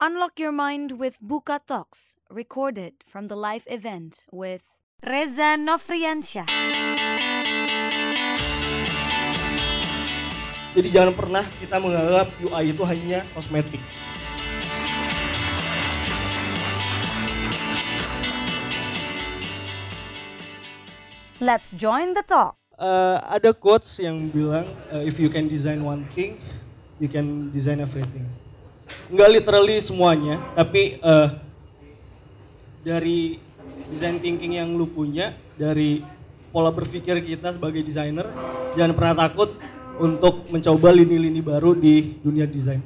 Unlock your mind with Buka Talks, recorded from the live event with Reza Nofriansyah. Jadi jangan pernah kita menganggap UI itu hanya kosmetik. Let's join the talk. Eh, ada quotes yang bilang eh, if you can design one thing, you can design everything. Enggak literally semuanya, tapi eh, dari design thinking yang lu punya, dari pola berpikir kita sebagai desainer, jangan pernah takut untuk mencoba lini-lini baru di dunia desain.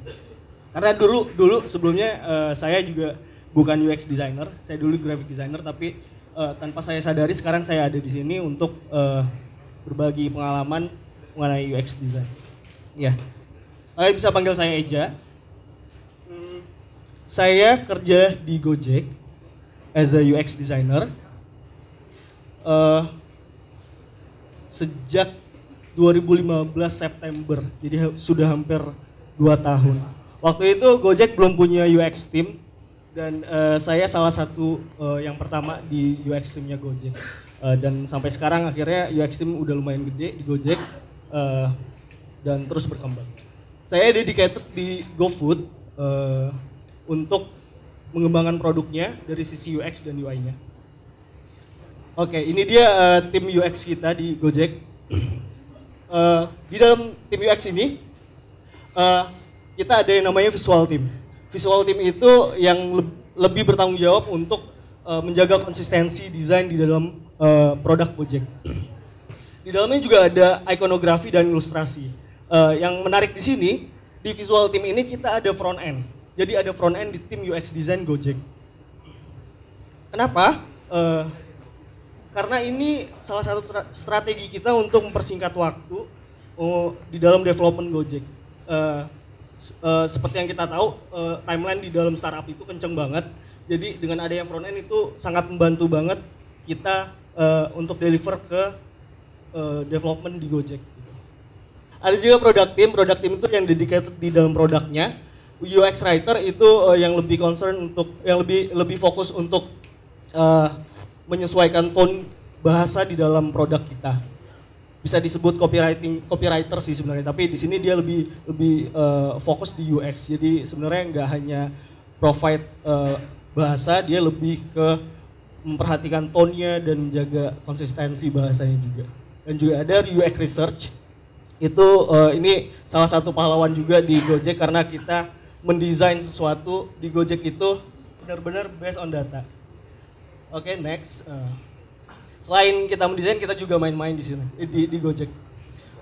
Karena dulu dulu sebelumnya eh, saya juga bukan UX designer, saya dulu graphic designer tapi eh, tanpa saya sadari sekarang saya ada di sini untuk eh, berbagi pengalaman mengenai UX design. Ya. Kalian bisa panggil saya Eja. Saya kerja di Gojek as a UX designer. Eh, sejak 2015 September, jadi sudah hampir 2 tahun. Waktu itu Gojek belum punya UX team dan eh, saya salah satu eh, yang pertama di UX teamnya Gojek. Eh, dan sampai sekarang akhirnya UX team udah lumayan gede di Gojek eh, dan terus berkembang. Saya dedicated di GoFood eh, untuk mengembangkan produknya dari sisi UX dan UI-nya. Oke, ini dia eh, tim UX kita di Gojek. Eh, di dalam tim UX ini eh, kita ada yang namanya visual team. Visual team itu yang leb- lebih bertanggung jawab untuk eh, menjaga konsistensi desain di dalam eh, produk Gojek. Di dalamnya juga ada ikonografi dan ilustrasi. Eh, yang menarik di sini di visual team ini kita ada front end. Jadi ada front end di tim UX design Gojek. Kenapa? Eh, karena ini salah satu tra- strategi kita untuk mempersingkat waktu oh, di dalam development Gojek. S- eh, seperti yang kita tahu, eh, timeline di dalam startup itu kenceng banget. Jadi dengan adanya front end itu sangat membantu banget kita eh, untuk deliver ke eh, development di Gojek. Ada juga product team, product team itu yang dedicated di dalam produknya. UX writer itu eh, yang lebih concern untuk yang lebih lebih fokus untuk eh, menyesuaikan tone bahasa di dalam produk kita. Bisa disebut copywriting copywriter sih sebenarnya, tapi di sini dia lebih lebih eh, fokus di UX. Jadi sebenarnya nggak hanya provide eh, bahasa, dia lebih ke memperhatikan tone-nya dan menjaga konsistensi bahasanya juga. Dan juga ada UX research. Itu eh, ini salah satu pahlawan juga di Gojek karena kita mendesain sesuatu di Gojek itu benar-benar based on data. Oke, next. Eh, selain kita mendesain, kita juga main-main di sini di, di Gojek.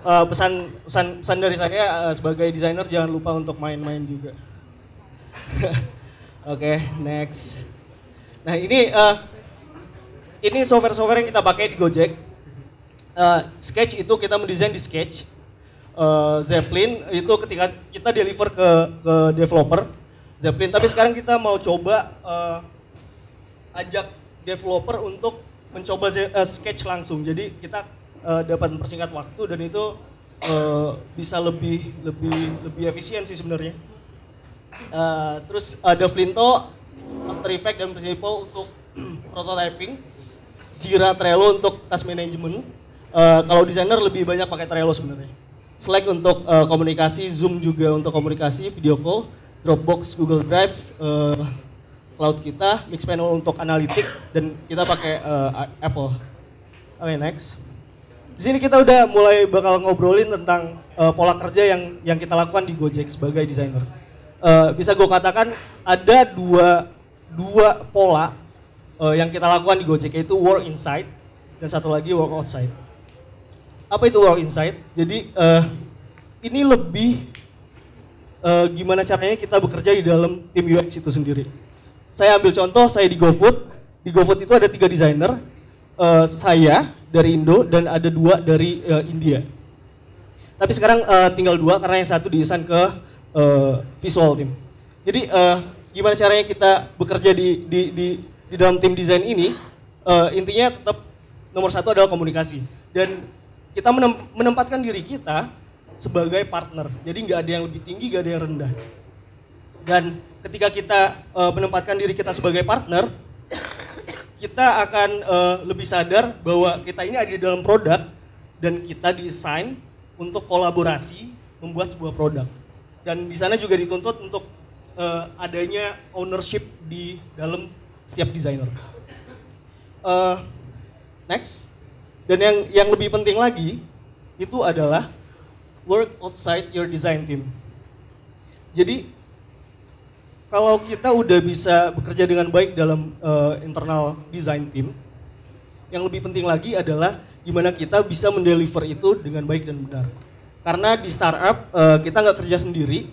Eh, pesan pesan pesan dari saya eh, sebagai desainer jangan lupa untuk main-main juga. Oke, next. Nah ini eh, ini software-software yang kita pakai di Gojek. Eh, Sketch itu kita mendesain di Sketch. Eh, Zeppelin itu ketika kita deliver ke ke developer Zeppelin. Tapi sekarang kita mau coba eh, ajak developer untuk mencoba eh, sketch langsung. Jadi kita eh, dapat mempersingkat waktu dan itu eh, bisa lebih lebih lebih efisien sih sebenarnya. Eh, terus ada Flinto, After Effects dan Principle untuk prototyping, Jira Trello untuk task management. Eh, kalau desainer lebih banyak pakai Trello sebenarnya. Slack untuk eh, komunikasi, Zoom juga untuk komunikasi, video call, Dropbox, Google Drive, eh, cloud kita, Mixpanel untuk analitik dan kita pakai eh, Apple. Oke, next. Di sini kita udah mulai bakal ngobrolin tentang eh, pola kerja yang yang kita lakukan di Gojek sebagai desainer. Eh, bisa gue katakan ada dua dua pola eh, yang kita lakukan di Gojek yaitu work inside dan satu lagi work outside. Apa itu work inside? Jadi eh, ini lebih eh, gimana caranya kita bekerja di dalam tim UX itu sendiri. Saya ambil contoh, saya di GoFood. Di GoFood itu ada tiga desainer, eh, saya dari Indo dan ada dua dari eh, India. Tapi sekarang eh, tinggal dua karena yang satu didesain ke eh, visual team. Jadi eh, gimana caranya kita bekerja di di di, di dalam tim desain ini? Eh, intinya tetap nomor satu adalah komunikasi dan kita menem- menempatkan diri kita sebagai partner. Jadi nggak ada yang lebih tinggi, nggak ada yang rendah. Dan ketika kita uh, menempatkan diri kita sebagai partner, kita akan uh, lebih sadar bahwa kita ini ada di dalam produk dan kita desain untuk kolaborasi membuat sebuah produk. Dan di sana juga dituntut untuk uh, adanya ownership di dalam setiap desainer. Next, dan yang yang lebih penting lagi itu adalah work outside your design team. Jadi kalau kita udah bisa bekerja dengan baik dalam uh, internal design team, yang lebih penting lagi adalah gimana kita bisa mendeliver itu dengan baik dan benar. Karena di startup uh, kita nggak kerja sendiri,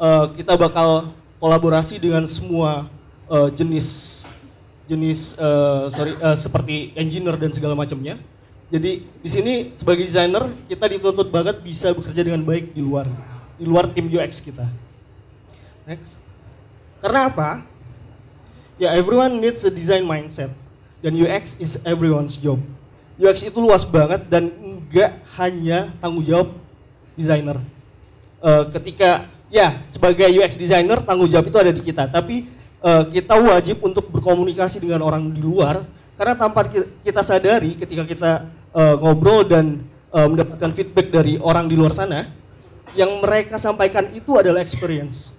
uh, kita bakal kolaborasi dengan semua uh, jenis jenis uh, sorry uh, seperti engineer dan segala macamnya. Jadi di sini sebagai desainer kita dituntut banget bisa bekerja dengan baik di luar di luar tim UX kita. Next. Karena apa? Ya everyone needs a design mindset dan UX is everyone's job. UX itu luas banget dan enggak hanya tanggung jawab desainer. Uh, ketika ya sebagai UX designer tanggung jawab itu ada di kita, tapi uh, kita wajib untuk berkomunikasi dengan orang di luar karena tanpa kita sadari ketika kita uh, ngobrol dan uh, mendapatkan feedback dari orang di luar sana, yang mereka sampaikan itu adalah experience.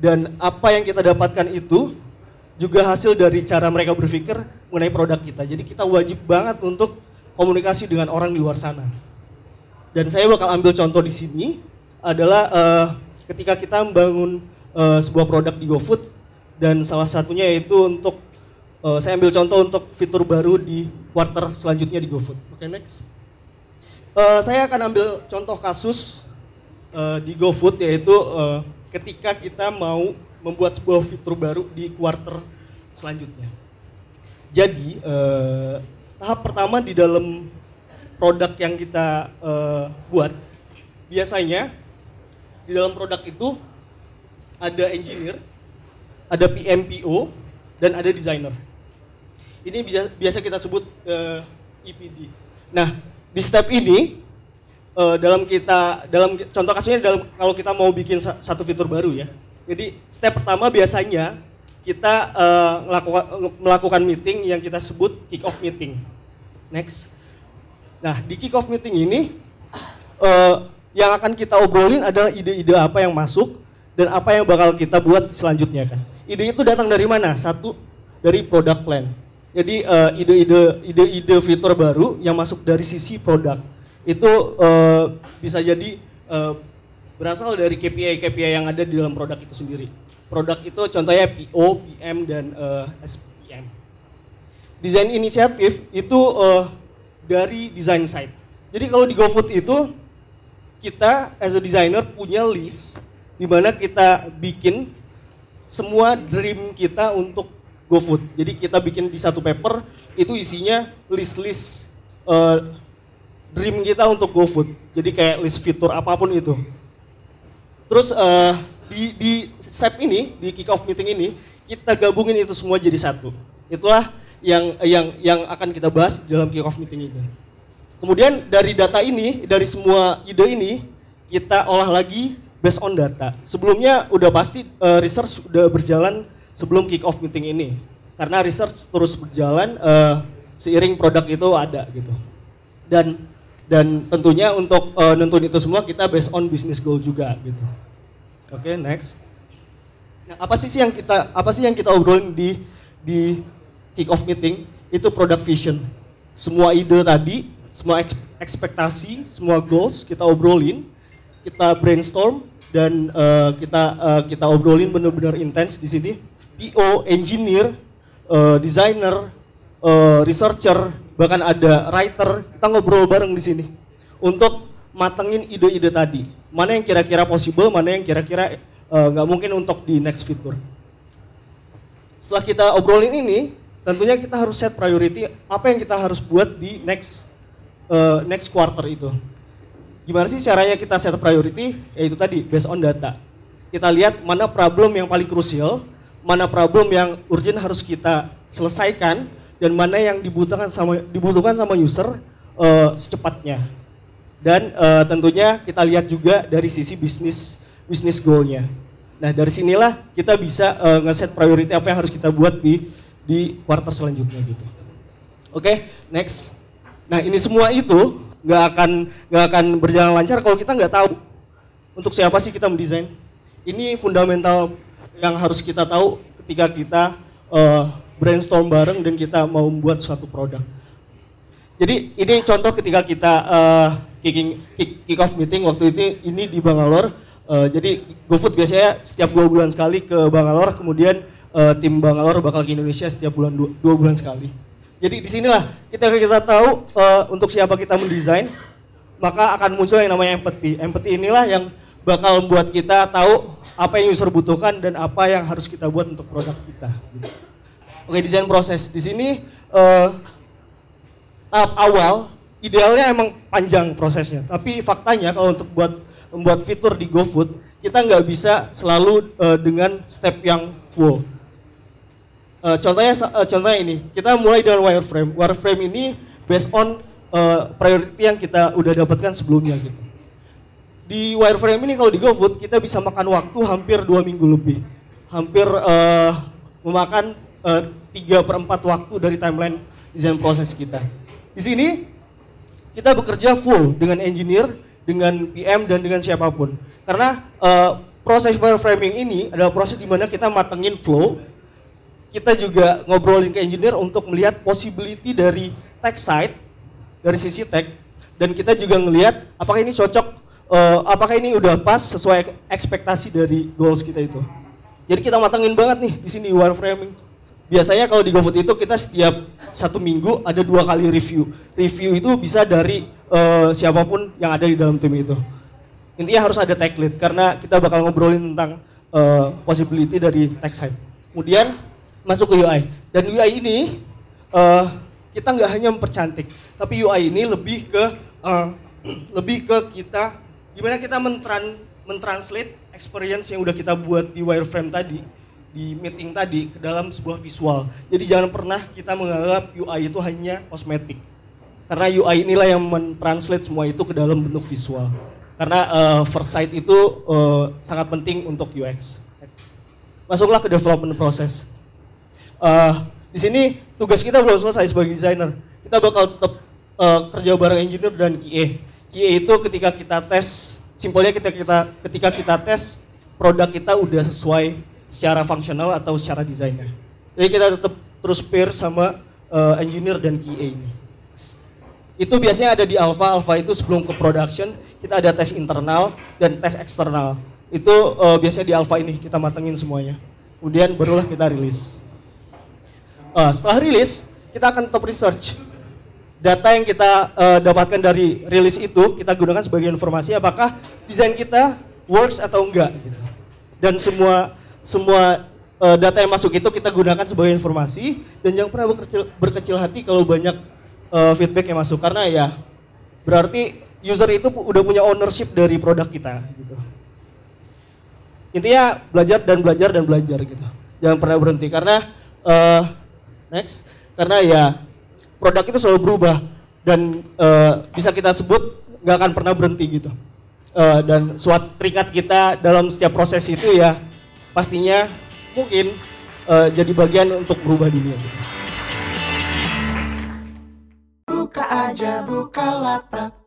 Dan apa yang kita dapatkan itu juga hasil dari cara mereka berpikir mengenai produk kita. Jadi kita wajib banget untuk komunikasi dengan orang di luar sana. Dan saya bakal ambil contoh di sini adalah uh, ketika kita membangun uh, sebuah produk di GoFood dan salah satunya yaitu untuk uh, saya ambil contoh untuk fitur baru di quarter selanjutnya di GoFood. Oke, okay, next. Uh, saya akan ambil contoh kasus uh, di GoFood yaitu uh, ketika kita mau membuat sebuah fitur baru di quarter selanjutnya. Jadi uh, tahap pertama di dalam produk yang kita uh, buat biasanya di dalam produk itu ada engineer, ada PMPO, dan ada designer. Ini bisa, biasa kita sebut uh, eh, EPD. Nah, di step ini uh, dalam kita dalam contoh kasusnya dalam kalau kita mau bikin satu fitur baru ya. Jadi step pertama biasanya kita uh, melakukan, melakukan meeting yang kita sebut kick off meeting. Next. Nah, di kick off meeting ini uh, yang akan kita obrolin adalah ide-ide apa yang masuk dan apa yang bakal kita buat selanjutnya kan. Ide itu datang dari mana? Satu dari product plan. Jadi uh, ide-ide ide-ide fitur baru yang masuk dari sisi produk itu uh, bisa jadi uh, berasal dari KPI-KPI yang ada di dalam produk itu sendiri. Produk itu contohnya PO, PM, dan uh, SPM. Desain inisiatif itu uh, dari design side. Jadi kalau di GoFood itu kita as a designer punya list di mana kita bikin semua dream kita untuk GoFood. Jadi kita bikin di satu paper itu isinya list-list uh, dream kita untuk GoFood. Jadi kayak list fitur apa pun itu. Terus uh, di, di step ini, di kick off meeting ini, kita gabungin itu semua jadi satu. Itulah yang yang yang akan kita bahas dalam kick off meeting ini. Kemudian dari data ini, dari semua ide ini, kita olah lagi based on data. Sebelumnya udah pasti uh, research sudah berjalan sebelum kick off meeting ini. Karena research terus berjalan uh, seiring produk itu ada gitu. Dan dan tentunya untuk uh, nentuin itu semua kita based on business goal juga gitu. Oke, okay, next. Nah, apa sih yang kita apa sih yang kita obrolin di di kick off meeting? Itu product vision. Semua ide tadi, semua ekspektasi, semua goals kita obrolin, kita brainstorm dan uh, kita uh, kita obrolin benar-benar intens di sini PO, engineer, uh, designer, uh, researcher, bahkan ada writer, kita ngobrol bareng di sini untuk matengin ide-ide tadi. Mana yang kira-kira possible, mana yang kira-kira nggak uh, mungkin untuk di next fitur. Setelah kita obrolin ini, tentunya kita harus set priority apa yang kita harus buat di next uh, next quarter itu. Gimana sih caranya kita set priority? Yaitu tadi based on data. Kita lihat mana problem yang paling krusial, mana problem yang urgent harus kita selesaikan dan mana yang dibutuhkan sama dibutuhkan sama user uh, secepatnya. Dan uh, tentunya kita lihat juga dari sisi bisnis bisnis goalnya. Nah dari sinilah kita bisa uh, ngeset priority apa yang harus kita buat di di quarter selanjutnya gitu. Oke, okay, next. Nah ini semua itu nggak akan nggak akan berjalan lancar kalau kita nggak tahu untuk siapa sih kita mendesain. Ini fundamental yang harus kita tahu ketika kita uh, brainstorm bareng dan kita mau membuat suatu produk. Jadi ini contoh ketika kita uh, kicking kick, kick off meeting waktu itu ini di Bangalore Uh, jadi GoFood biasanya setiap dua bulan sekali ke Bangalore, kemudian uh, tim Bangalore bakal ke Indonesia setiap bulan dua, dua bulan sekali. Jadi di sinilah kita kita tahu uh, untuk siapa kita mendesain, maka akan muncul yang namanya empathy. Empathy inilah yang bakal membuat kita tahu apa yang user butuhkan dan apa yang harus kita buat untuk produk kita. Oke, desain proses di sini uh, tahap awal idealnya emang panjang prosesnya, tapi faktanya kalau untuk buat membuat fitur di GoFood, kita nggak bisa selalu uh, dengan step yang full. Uh, contohnya uh, contohnya ini, kita mulai dengan wireframe. Wireframe ini based on uh, priority yang kita udah dapatkan sebelumnya gitu. Di wireframe ini kalau di GoFood kita bisa makan waktu hampir dua minggu lebih, hampir uh, memakan tiga per empat waktu dari timeline desain proses kita. Di sini kita bekerja full dengan engineer dengan PM dan dengan siapa pun. Karena uh, proses wireframing ini adalah proses di mana kita matengin flow, kita juga ngobrolin ke engineer untuk melihat possibility dari tech side, dari sisi tech, dan kita juga ngelihat apakah ini cocok, uh, apakah ini udah pas sesuai ekspektasi dari goals kita itu. Jadi kita matengin banget nih di sini wireframing. Biasanya kalau di GoFood itu kita setiap satu minggu ada dua kali review. Review itu bisa dari uh, siapa pun yang ada di dalam tim itu. Intinya harus ada tech lead karena kita bakal ngobrolin tentang uh, possibility dari tech side. Kemudian masuk ke UI dan UI ini uh, kita nggak hanya mempercantik, tapi UI ini lebih ke uh, lebih ke kita gimana kita mentran mentranslate experience yang udah kita buat di wireframe tadi di meeting tadi ke dalam sebuah visual. Jadi jangan pernah kita menganggap UI itu hanya kosmetik karena UI inilah yang mentranslate semua itu ke dalam bentuk visual. Karena uh, first sight itu uh, sangat penting untuk UX. Masuklah ke development proses. Uh, di sini tugas kita belum selesai sebagai desainer. Kita bakal tetap uh, kerja bareng engineer dan QA. QA itu ketika kita tes, simpelnya kita kita ketika kita tes produk kita udah sesuai secara fungsional atau secara desainnya. Jadi kita tetap terus pair sama uh, engineer dan QA ini. Itu biasanya ada di alpha, alpha itu sebelum ke production, kita ada tes internal dan tes eksternal. Itu uh, biasanya di alpha ini kita matengin semuanya. Kemudian barulah kita rilis. Uh, setelah rilis, kita akan top research. Data yang kita uh, dapatkan dari rilis itu, kita gunakan sebagai informasi apakah desain kita works atau enggak. Dan semua semua uh, data yang masuk itu kita gunakan sebagai informasi dan jangan pernah berkecil, berkecil hati kalau banyak uh, feedback yang masuk karena ya berarti user itu udah punya ownership dari produk kita gitu. Intinya belajar dan belajar dan belajar gitu. Jangan pernah berhenti karena uh, next karena ya produk itu selalu berubah dan uh, bisa kita sebut nggak akan pernah berhenti gitu. Uh, dan suatu terikat kita dalam setiap proses itu ya pastinya mungkin uh, jadi bagian untuk berubah dunia. Buka aja buka lapak